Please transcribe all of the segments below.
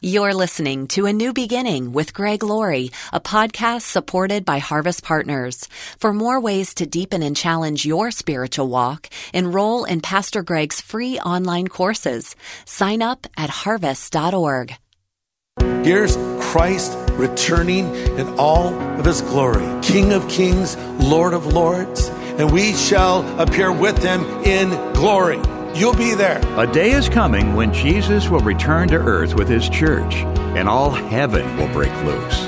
You're listening to A New Beginning with Greg Laurie, a podcast supported by Harvest Partners. For more ways to deepen and challenge your spiritual walk, enroll in Pastor Greg's free online courses. Sign up at harvest.org. Here's Christ returning in all of his glory, King of kings, Lord of lords, and we shall appear with him in glory. You'll be there. A day is coming when Jesus will return to earth with his church, and all heaven will break loose.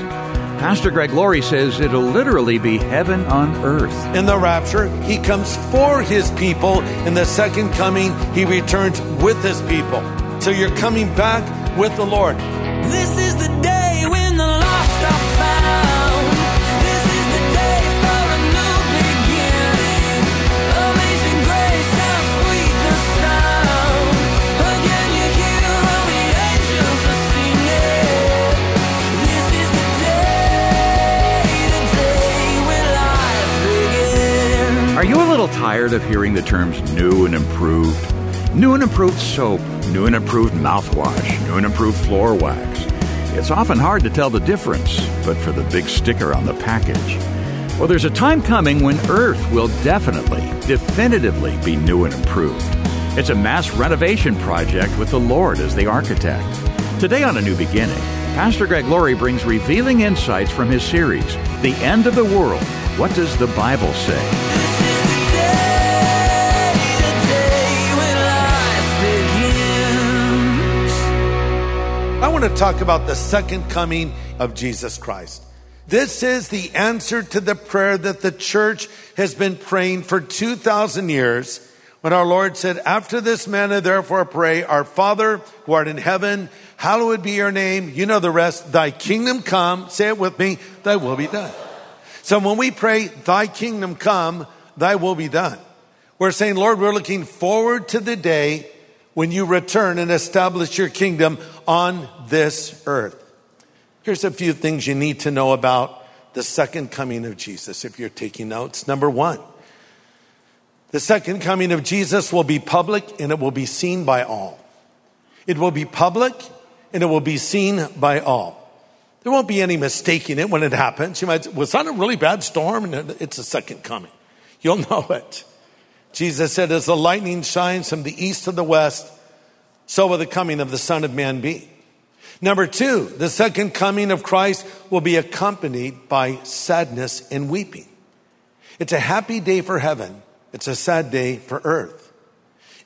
Pastor Greg Laurie says it'll literally be heaven on earth. In the rapture, he comes for his people. In the second coming, he returns with his people. So you're coming back with the Lord. This is the tired of hearing the terms new and improved? New and improved soap, new and improved mouthwash, new and improved floor wax. It's often hard to tell the difference, but for the big sticker on the package. Well, there's a time coming when Earth will definitely, definitively be new and improved. It's a mass renovation project with the Lord as the architect. Today on A New Beginning, Pastor Greg Laurie brings revealing insights from his series, The End of the World. What does the Bible say? Want to talk about the second coming of Jesus Christ. This is the answer to the prayer that the church has been praying for 2,000 years when our Lord said, After this manner, therefore, pray, Our Father who art in heaven, hallowed be your name. You know the rest. Thy kingdom come. Say it with me. Thy will be done. So when we pray, Thy kingdom come, Thy will be done. We're saying, Lord, we're looking forward to the day when you return and establish your kingdom on this earth. Here's a few things you need to know about the second coming of Jesus if you're taking notes. Number one, the second coming of Jesus will be public and it will be seen by all. It will be public and it will be seen by all. There won't be any mistaking it when it happens. You might say, was that a really bad storm? And it's a second coming. You'll know it. Jesus said, as the lightning shines from the east to the west, so will the coming of the Son of Man be. Number two, the second coming of Christ will be accompanied by sadness and weeping. It's a happy day for heaven. It's a sad day for earth.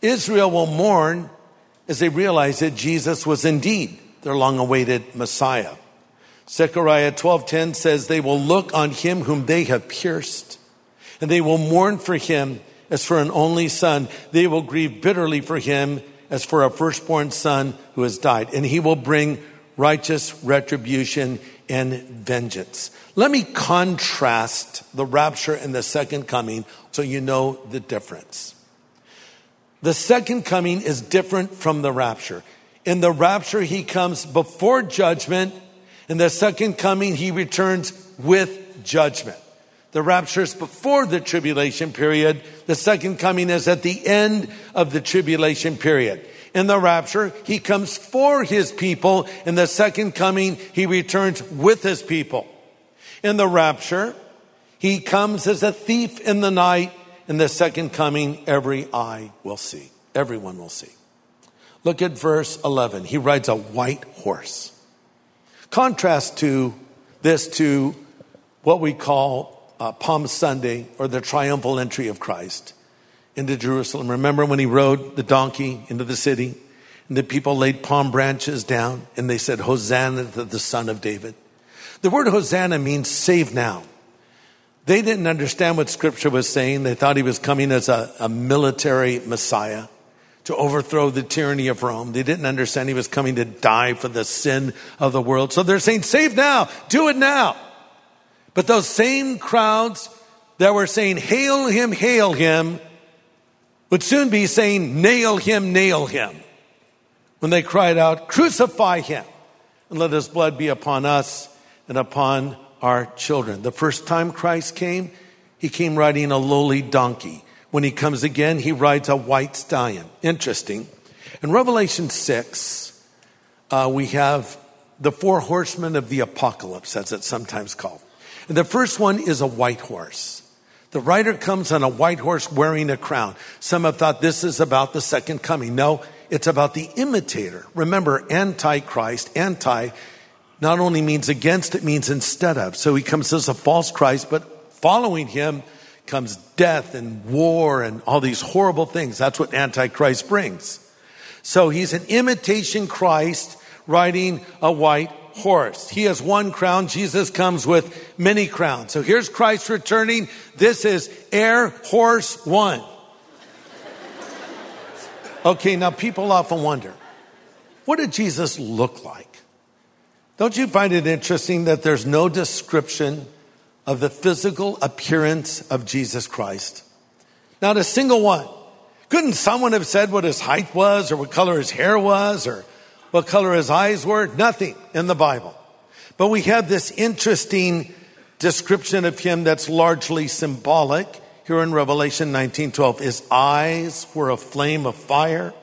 Israel will mourn as they realize that Jesus was indeed their long awaited Messiah. Zechariah 12:10 says they will look on him whom they have pierced and they will mourn for him as for an only son. They will grieve bitterly for him as for a firstborn son who has died. And he will bring righteous retribution and vengeance. Let me contrast the rapture and the second coming so you know the difference. The second coming is different from the rapture. In the rapture, he comes before judgment. In the second coming, he returns with judgment. The rapture is before the tribulation period. The second coming is at the end of the tribulation period. In the rapture, he comes for his people. In the second coming, he returns with his people. In the rapture, he comes as a thief in the night. In the second coming, every eye will see. Everyone will see. Look at verse 11. He rides a white horse. Contrast to this to what we call uh, Palm Sunday or the triumphal entry of Christ into Jerusalem. Remember when he rode the donkey into the city and the people laid palm branches down and they said, Hosanna to the son of David. The word Hosanna means save now. They didn't understand what scripture was saying. They thought he was coming as a, a military Messiah to overthrow the tyranny of Rome. They didn't understand he was coming to die for the sin of the world. So they're saying, save now, do it now. But those same crowds that were saying, hail him, hail him, would soon be saying, nail him, nail him. When they cried out, crucify him and let his blood be upon us and upon our children. The first time Christ came, he came riding a lowly donkey. When he comes again, he rides a white stallion. Interesting. In Revelation 6, uh, we have the four horsemen of the apocalypse, as it's sometimes called. And the first one is a white horse. The rider comes on a white horse wearing a crown. Some have thought this is about the second coming. No, it's about the imitator. Remember, antichrist, anti, not only means against, it means instead of. So he comes as a false Christ, but following him comes death and war and all these horrible things. That's what antichrist brings. So he's an imitation Christ riding a white horse. He has one crown. Jesus comes with many crowns. So here's Christ returning. This is Air Horse One. Okay, now people often wonder, what did Jesus look like? Don't you find it interesting that there's no description of the physical appearance of Jesus Christ? Not a single one. Couldn't someone have said what his height was or what color his hair was or what color his eyes were? Nothing in the Bible. But we have this interesting description of him that's largely symbolic here in Revelation 19:12. His eyes were a flame of fire,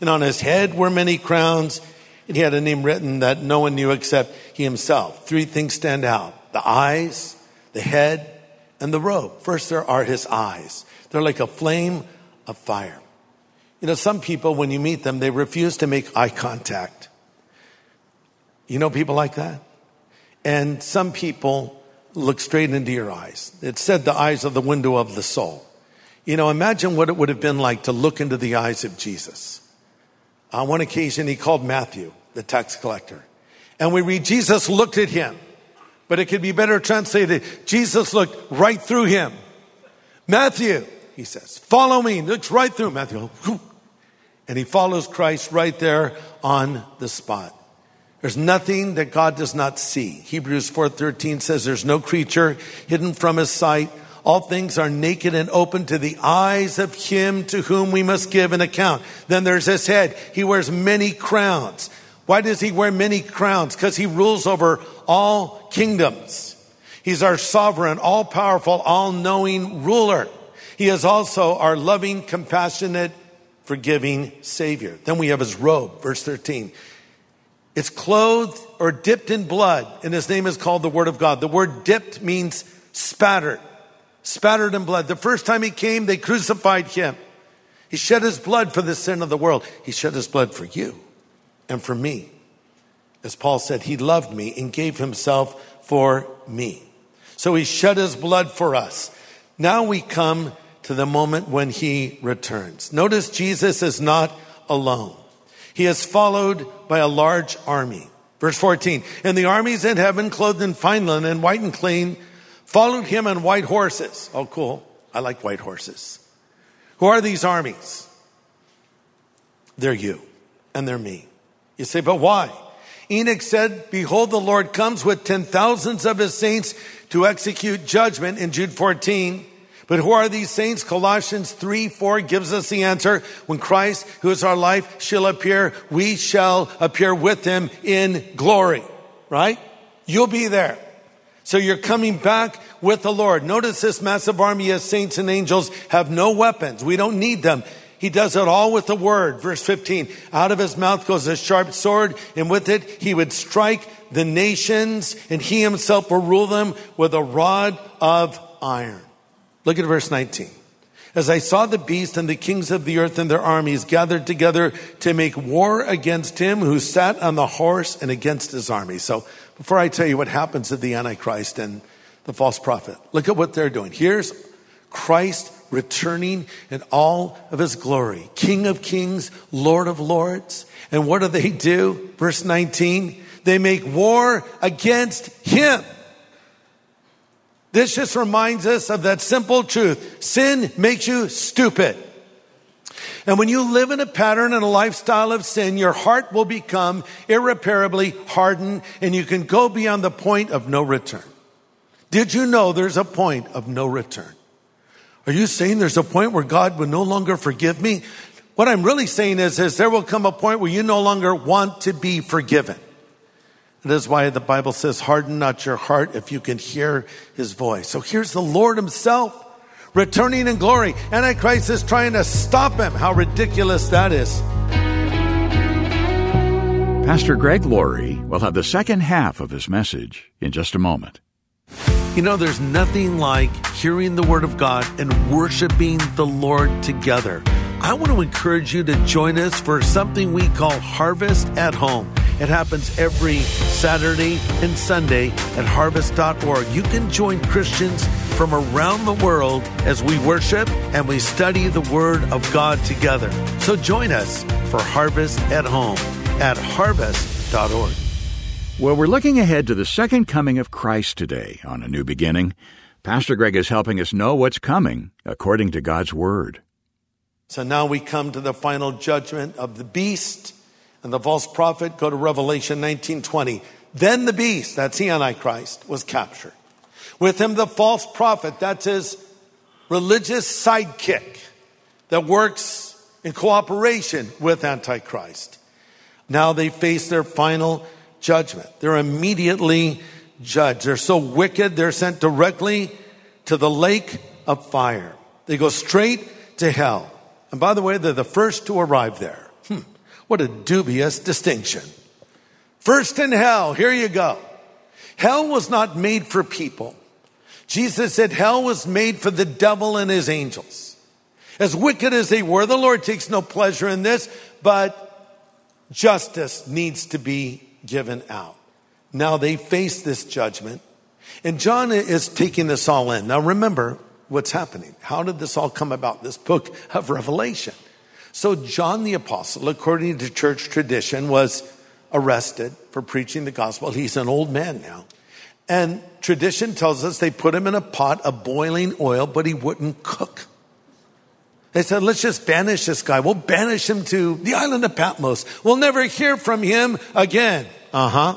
and on his head were many crowns, and he had a name written that no one knew except he himself. Three things stand out: the eyes, the head, and the robe. First there are his eyes. They're like a flame of fire. You know, some people, when you meet them, they refuse to make eye contact. You know people like that? And some people look straight into your eyes. It said the eyes are the window of the soul. You know, imagine what it would have been like to look into the eyes of Jesus. On one occasion, he called Matthew, the tax collector. And we read, Jesus looked at him. But it could be better translated, Jesus looked right through him. Matthew, he says, follow me. Looks right through Matthew. And he follows Christ right there on the spot. There's nothing that God does not see. Hebrews 4:13 says there's no creature hidden from his sight. All things are naked and open to the eyes of him to whom we must give an account. Then there's his head. He wears many crowns. Why does he wear many crowns? Because he rules over all kingdoms. He's our sovereign, all powerful, all knowing ruler. He is also our loving, compassionate, forgiving Savior. Then we have his robe, verse 13. It's clothed or dipped in blood, and his name is called the Word of God. The word dipped means spattered, spattered in blood. The first time he came, they crucified him. He shed his blood for the sin of the world. He shed his blood for you and for me. As Paul said, he loved me and gave himself for me. So he shed his blood for us. Now we come to the moment when he returns. Notice Jesus is not alone. He is followed by a large army. Verse 14, and the armies in heaven, clothed in fine linen, and white and clean, followed him on white horses. Oh, cool. I like white horses. Who are these armies? They're you and they're me. You say, but why? Enoch said, behold, the Lord comes with ten thousands of his saints to execute judgment in Jude 14. But who are these saints? Colossians 3, 4 gives us the answer. When Christ, who is our life, shall appear, we shall appear with him in glory. Right? You'll be there. So you're coming back with the Lord. Notice this massive army of saints and angels have no weapons. We don't need them. He does it all with the word. Verse 15. Out of his mouth goes a sharp sword, and with it he would strike the nations, and he himself will rule them with a rod of iron. Look at verse 19. As I saw the beast and the kings of the earth and their armies gathered together to make war against him who sat on the horse and against his army. So before I tell you what happens to the Antichrist and the false prophet, look at what they're doing. Here's Christ returning in all of his glory, King of kings, Lord of lords. And what do they do? Verse 19, they make war against him. This just reminds us of that simple truth. Sin makes you stupid. And when you live in a pattern and a lifestyle of sin, your heart will become irreparably hardened and you can go beyond the point of no return. Did you know there's a point of no return? Are you saying there's a point where God will no longer forgive me? What I'm really saying is, is there will come a point where you no longer want to be forgiven. That is why the Bible says, harden not your heart if you can hear his voice. So here's the Lord himself returning in glory. Antichrist is trying to stop him. How ridiculous that is. Pastor Greg Laurie will have the second half of his message in just a moment. You know, there's nothing like hearing the Word of God and worshiping the Lord together. I want to encourage you to join us for something we call Harvest at Home. It happens every Saturday and Sunday at harvest.org. You can join Christians from around the world as we worship and we study the Word of God together. So join us for Harvest at Home at harvest.org. Well, we're looking ahead to the second coming of Christ today on A New Beginning. Pastor Greg is helping us know what's coming according to God's Word. So now we come to the final judgment of the beast and the false prophet. Go to Revelation 19:20. Then the beast, that's the Antichrist, was captured. With him the false prophet, that's his religious sidekick that works in cooperation with Antichrist. Now they face their final judgment. They're immediately judged. They're so wicked, they're sent directly to the lake of fire. They go straight to hell. And by the way, they're the first to arrive there. What a dubious distinction. First in hell, here you go. Hell was not made for people. Jesus said hell was made for the devil and his angels. As wicked as they were, the Lord takes no pleasure in this, but justice needs to be given out. Now they face this judgment, and John is taking this all in. Now remember what's happening. How did this all come about? This book of Revelation. So John the Apostle, according to church tradition, was arrested for preaching the gospel. He's an old man now. And tradition tells us they put him in a pot of boiling oil, but he wouldn't cook. They said, let's just banish this guy. We'll banish him to the island of Patmos. We'll never hear from him again. Uh huh.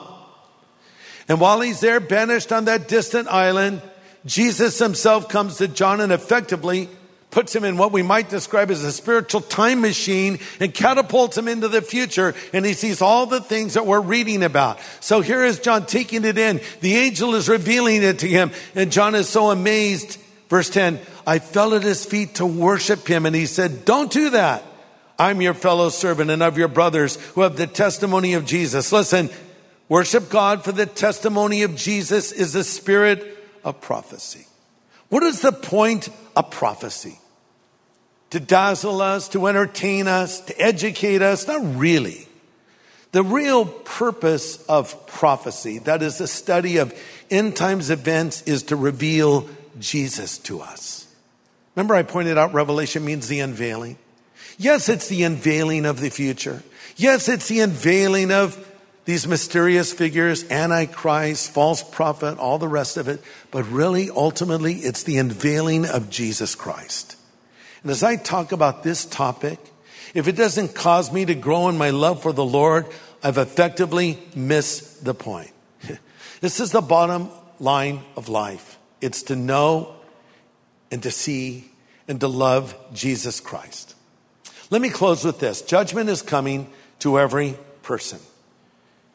And while he's there, banished on that distant island, Jesus himself comes to John and effectively puts him in what we might describe as a spiritual time machine and catapults him into the future. And he sees all the things that we're reading about. So here is John taking it in. The angel is revealing it to him. And John is so amazed. Verse 10, I fell at his feet to worship him. And he said, don't do that. I'm your fellow servant and of your brothers who have the testimony of Jesus. Listen, worship God for the testimony of Jesus is the spirit of prophecy. What is the point of prophecy? To dazzle us, to entertain us, to educate us? Not really. The real purpose of prophecy, that is the study of end times events, is to reveal Jesus to us. Remember, I pointed out Revelation means the unveiling. Yes, it's the unveiling of the future. Yes, it's the unveiling of these mysterious figures, Antichrist, false prophet, all the rest of it. But really, ultimately, it's the unveiling of Jesus Christ. And as I talk about this topic, if it doesn't cause me to grow in my love for the Lord, I've effectively missed the point. this is the bottom line of life. It's to know and to see and to love Jesus Christ. Let me close with this. Judgment is coming to every person.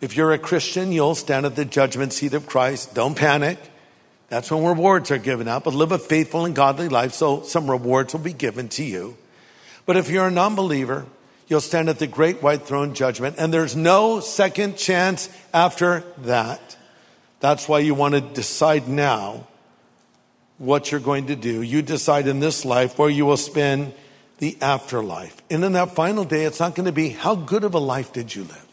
If you're a Christian, you'll stand at the judgment seat of Christ. Don't panic. That's when rewards are given out, but live a faithful and godly life so some rewards will be given to you. But if you're a non-believer, you'll stand at the great white throne judgment and there's no second chance after that. That's why you want to decide now what you're going to do. You decide in this life where you will spend the afterlife. And in that final day, it's not going to be how good of a life did you live?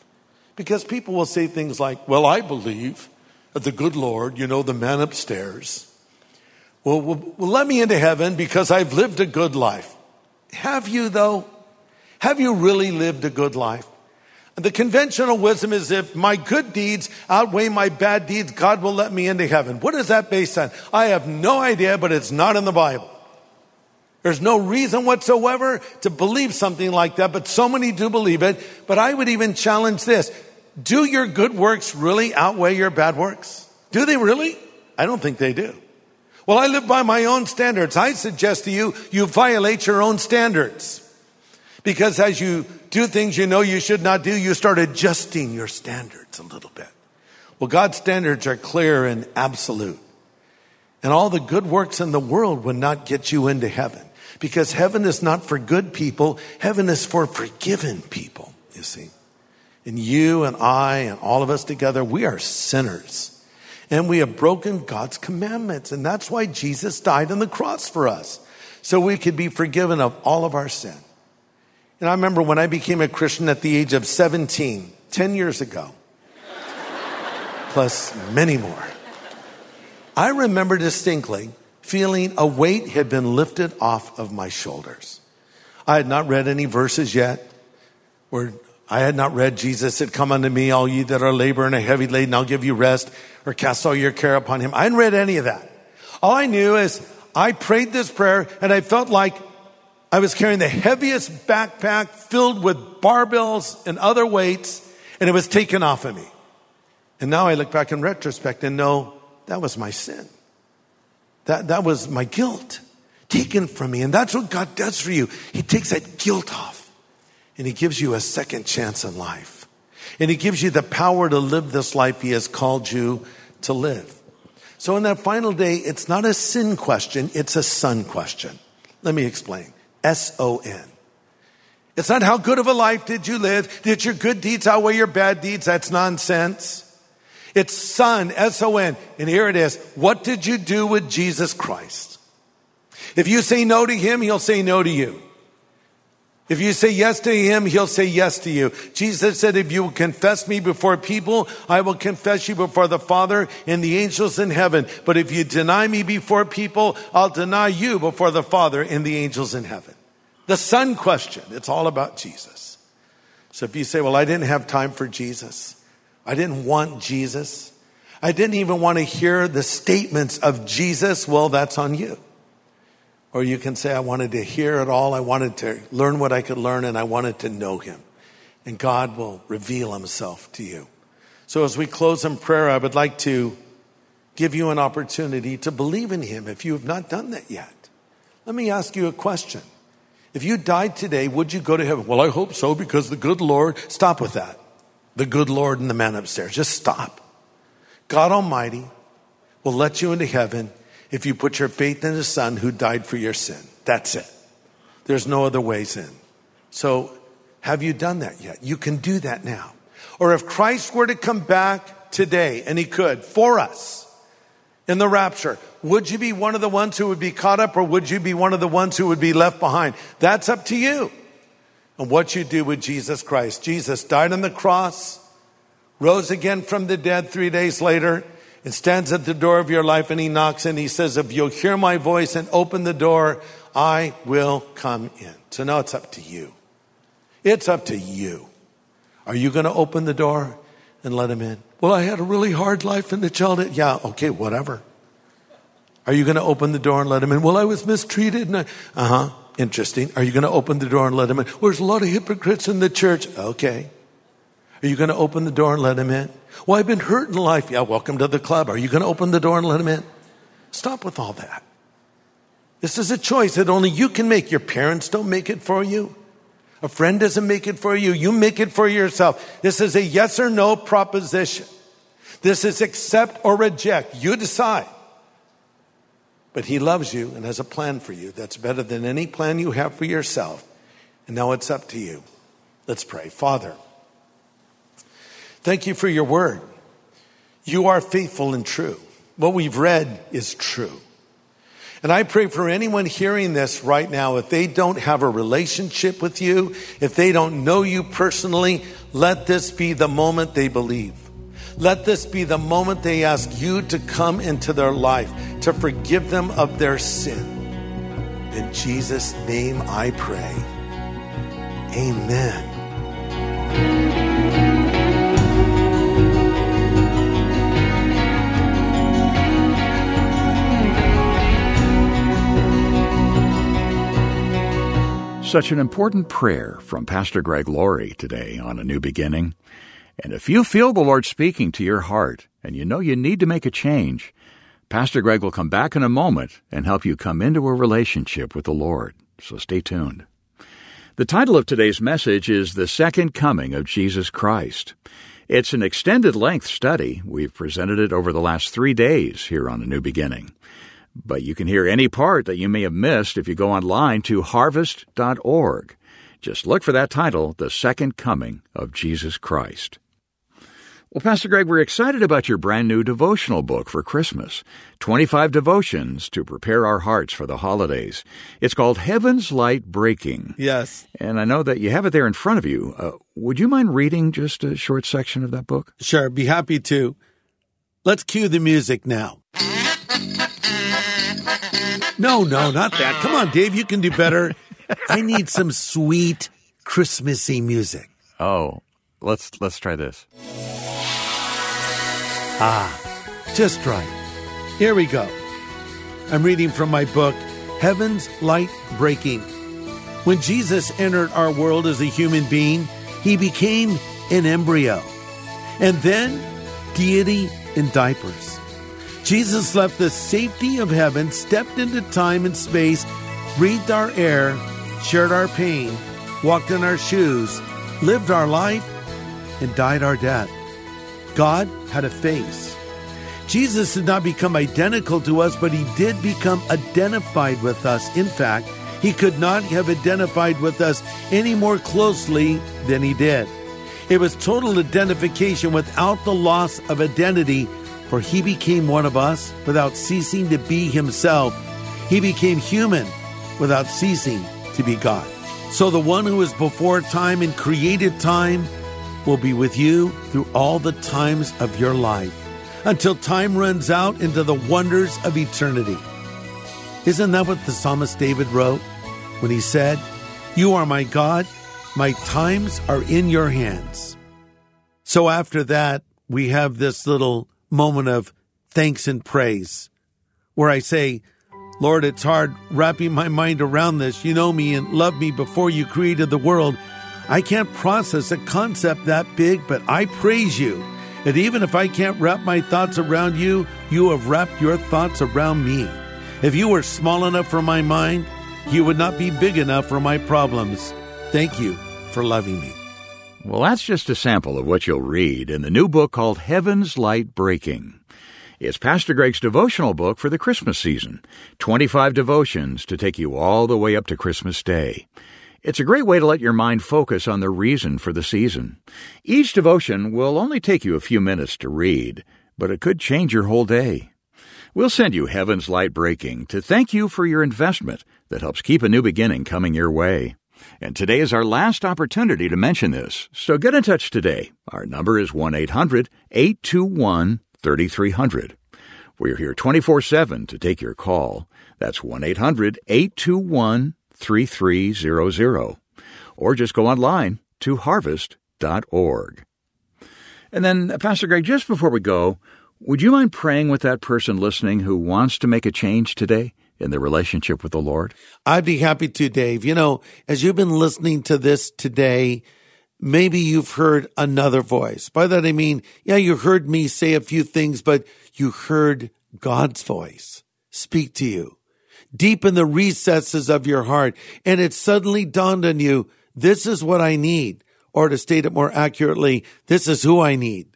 Because people will say things like, well, I believe that the good Lord, you know, the man upstairs, will, will, will let me into heaven because I've lived a good life. Have you though? Have you really lived a good life? The conventional wisdom is if my good deeds outweigh my bad deeds, God will let me into heaven. What is that based on? I have no idea, but it's not in the Bible. There's no reason whatsoever to believe something like that, but so many do believe it. But I would even challenge this. Do your good works really outweigh your bad works? Do they really? I don't think they do. Well, I live by my own standards. I suggest to you, you violate your own standards. Because as you do things you know you should not do, you start adjusting your standards a little bit. Well, God's standards are clear and absolute. And all the good works in the world would not get you into heaven. Because heaven is not for good people, heaven is for forgiven people, you see. And you and I and all of us together, we are sinners. And we have broken God's commandments. And that's why Jesus died on the cross for us. So we could be forgiven of all of our sin. And I remember when I became a Christian at the age of 17, 10 years ago, plus many more. I remember distinctly feeling a weight had been lifted off of my shoulders. I had not read any verses yet where I had not read Jesus had come unto me, all ye that are labor and are heavy laden, I'll give you rest or cast all your care upon him. I hadn't read any of that. All I knew is I prayed this prayer and I felt like I was carrying the heaviest backpack filled with barbells and other weights and it was taken off of me. And now I look back in retrospect and know that was my sin. That, that was my guilt taken from me. And that's what God does for you. He takes that guilt off and He gives you a second chance in life. And He gives you the power to live this life He has called you to live. So in that final day, it's not a sin question, it's a son question. Let me explain. S O N. It's not how good of a life did you live? Did your good deeds outweigh your bad deeds? That's nonsense. It's Son, S O N. And here it is. What did you do with Jesus Christ? If you say no to him, he'll say no to you. If you say yes to him, he'll say yes to you. Jesus said, if you will confess me before people, I will confess you before the Father and the angels in heaven. But if you deny me before people, I'll deny you before the Father and the angels in heaven. The Son question, it's all about Jesus. So if you say, well, I didn't have time for Jesus. I didn't want Jesus. I didn't even want to hear the statements of Jesus. Well, that's on you. Or you can say, I wanted to hear it all. I wanted to learn what I could learn and I wanted to know him. And God will reveal himself to you. So as we close in prayer, I would like to give you an opportunity to believe in him if you have not done that yet. Let me ask you a question. If you died today, would you go to heaven? Well, I hope so because the good Lord, stop with that. The good Lord and the man upstairs. Just stop. God Almighty will let you into heaven if you put your faith in the son who died for your sin. That's it. There's no other ways in. So have you done that yet? You can do that now. Or if Christ were to come back today, and he could, for us, in the rapture, would you be one of the ones who would be caught up or would you be one of the ones who would be left behind? That's up to you. And what you do with Jesus Christ. Jesus died on the cross, rose again from the dead three days later, and stands at the door of your life and he knocks and he says, if you'll hear my voice and open the door, I will come in. So now it's up to you. It's up to you. Are you going to open the door and let him in? Well, I had a really hard life in the childhood. Yeah, okay, whatever. Are you going to open the door and let him in? Well, I was mistreated. And uh huh. Interesting. Are you going to open the door and let him in? Well, there's a lot of hypocrites in the church. Okay. Are you going to open the door and let him in? Well, I've been hurt in life. Yeah, welcome to the club. Are you going to open the door and let him in? Stop with all that. This is a choice that only you can make. Your parents don't make it for you. A friend doesn't make it for you. You make it for yourself. This is a yes or no proposition. This is accept or reject. You decide. But he loves you and has a plan for you that's better than any plan you have for yourself. And now it's up to you. Let's pray. Father, Thank you for your word. You are faithful and true. What we've read is true. And I pray for anyone hearing this right now, if they don't have a relationship with you, if they don't know you personally, let this be the moment they believe. Let this be the moment they ask you to come into their life, to forgive them of their sin. In Jesus' name I pray. Amen. Such an important prayer from Pastor Greg Laurie today on A New Beginning. And if you feel the Lord speaking to your heart and you know you need to make a change, Pastor Greg will come back in a moment and help you come into a relationship with the Lord. So stay tuned. The title of today's message is The Second Coming of Jesus Christ. It's an extended length study. We've presented it over the last three days here on A New Beginning. But you can hear any part that you may have missed if you go online to harvest.org. Just look for that title, The Second Coming of Jesus Christ. Well, Pastor Greg, we're excited about your brand new devotional book for Christmas 25 Devotions to Prepare Our Hearts for the Holidays. It's called Heaven's Light Breaking. Yes. And I know that you have it there in front of you. Uh, would you mind reading just a short section of that book? Sure, be happy to. Let's cue the music now. No, no, not that. Come on, Dave, you can do better. I need some sweet Christmassy music. Oh, let's let's try this. Ah, just right. Here we go. I'm reading from my book, Heaven's Light Breaking. When Jesus entered our world as a human being, he became an embryo and then deity in diapers. Jesus left the safety of heaven, stepped into time and space, breathed our air, shared our pain, walked in our shoes, lived our life, and died our death. God had a face. Jesus did not become identical to us, but he did become identified with us. In fact, he could not have identified with us any more closely than he did. It was total identification without the loss of identity, for he became one of us without ceasing to be himself. He became human without ceasing to be God. So the one who is before time and created time will be with you through all the times of your life until time runs out into the wonders of eternity. Isn't that what the psalmist David wrote when he said, You are my God, my times are in your hands? So after that, we have this little moment of thanks and praise where I say, Lord, it's hard wrapping my mind around this. You know me and love me before you created the world. I can't process a concept that big, but I praise you. And even if I can't wrap my thoughts around you, you have wrapped your thoughts around me. If you were small enough for my mind, you would not be big enough for my problems. Thank you for loving me. Well, that's just a sample of what you'll read in the new book called Heaven's Light Breaking. It's Pastor Greg's devotional book for the Christmas season 25 devotions to take you all the way up to Christmas Day. It's a great way to let your mind focus on the reason for the season. Each devotion will only take you a few minutes to read, but it could change your whole day. We'll send you Heaven's Light Breaking to thank you for your investment that helps keep a new beginning coming your way. And today is our last opportunity to mention this, so get in touch today. Our number is 1 800 821 3300. We're here 24 7 to take your call. That's 1 800 821 3300. Or just go online to harvest.org. And then, uh, Pastor Greg, just before we go, would you mind praying with that person listening who wants to make a change today in their relationship with the Lord? I'd be happy to, Dave. You know, as you've been listening to this today, maybe you've heard another voice. By that I mean, yeah, you heard me say a few things, but you heard God's voice speak to you deep in the recesses of your heart. And it suddenly dawned on you, this is what I need. Or to state it more accurately, this is who I need.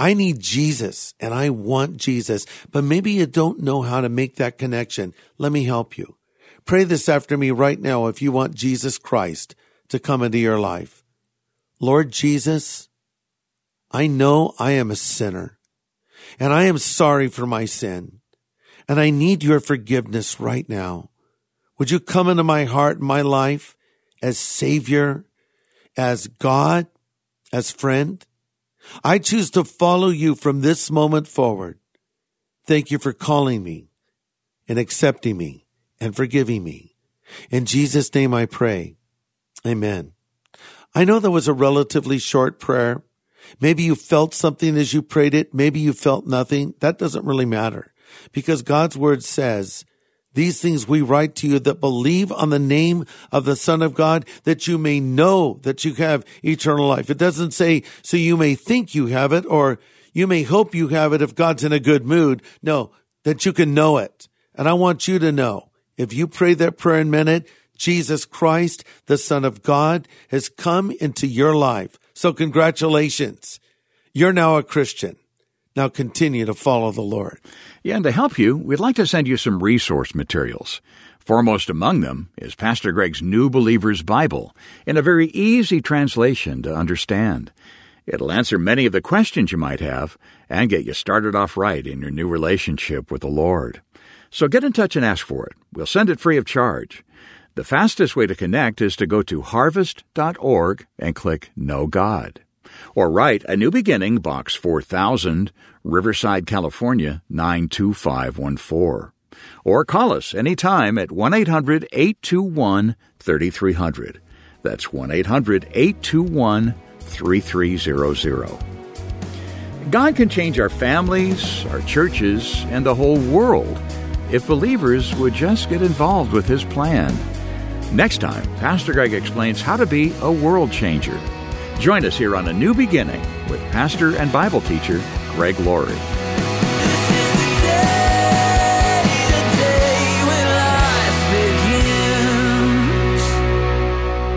I need Jesus and I want Jesus, but maybe you don't know how to make that connection. Let me help you. Pray this after me right now if you want Jesus Christ to come into your life. Lord Jesus, I know I am a sinner and I am sorry for my sin and I need your forgiveness right now. Would you come into my heart and my life as Savior, as God, as friend? I choose to follow you from this moment forward. Thank you for calling me and accepting me and forgiving me. In Jesus' name I pray. Amen. I know that was a relatively short prayer. Maybe you felt something as you prayed it. Maybe you felt nothing. That doesn't really matter because God's word says, these things we write to you that believe on the name of the Son of God, that you may know that you have eternal life. It doesn't say, so you may think you have it, or you may hope you have it if God's in a good mood. No, that you can know it. And I want you to know, if you pray that prayer in minute, Jesus Christ, the Son of God, has come into your life. So congratulations. You're now a Christian. Now continue to follow the Lord. Yeah, and to help you, we'd like to send you some resource materials. Foremost among them is Pastor Greg's New Believer's Bible in a very easy translation to understand. It'll answer many of the questions you might have and get you started off right in your new relationship with the Lord. So get in touch and ask for it. We'll send it free of charge. The fastest way to connect is to go to harvest.org and click Know God. Or write A New Beginning, Box 4000, Riverside, California 92514. Or call us anytime at 1 800 821 3300. That's 1 800 821 3300. God can change our families, our churches, and the whole world if believers would just get involved with His plan. Next time, Pastor Greg explains how to be a world changer. Join us here on A New Beginning with pastor and Bible teacher Greg Laurie.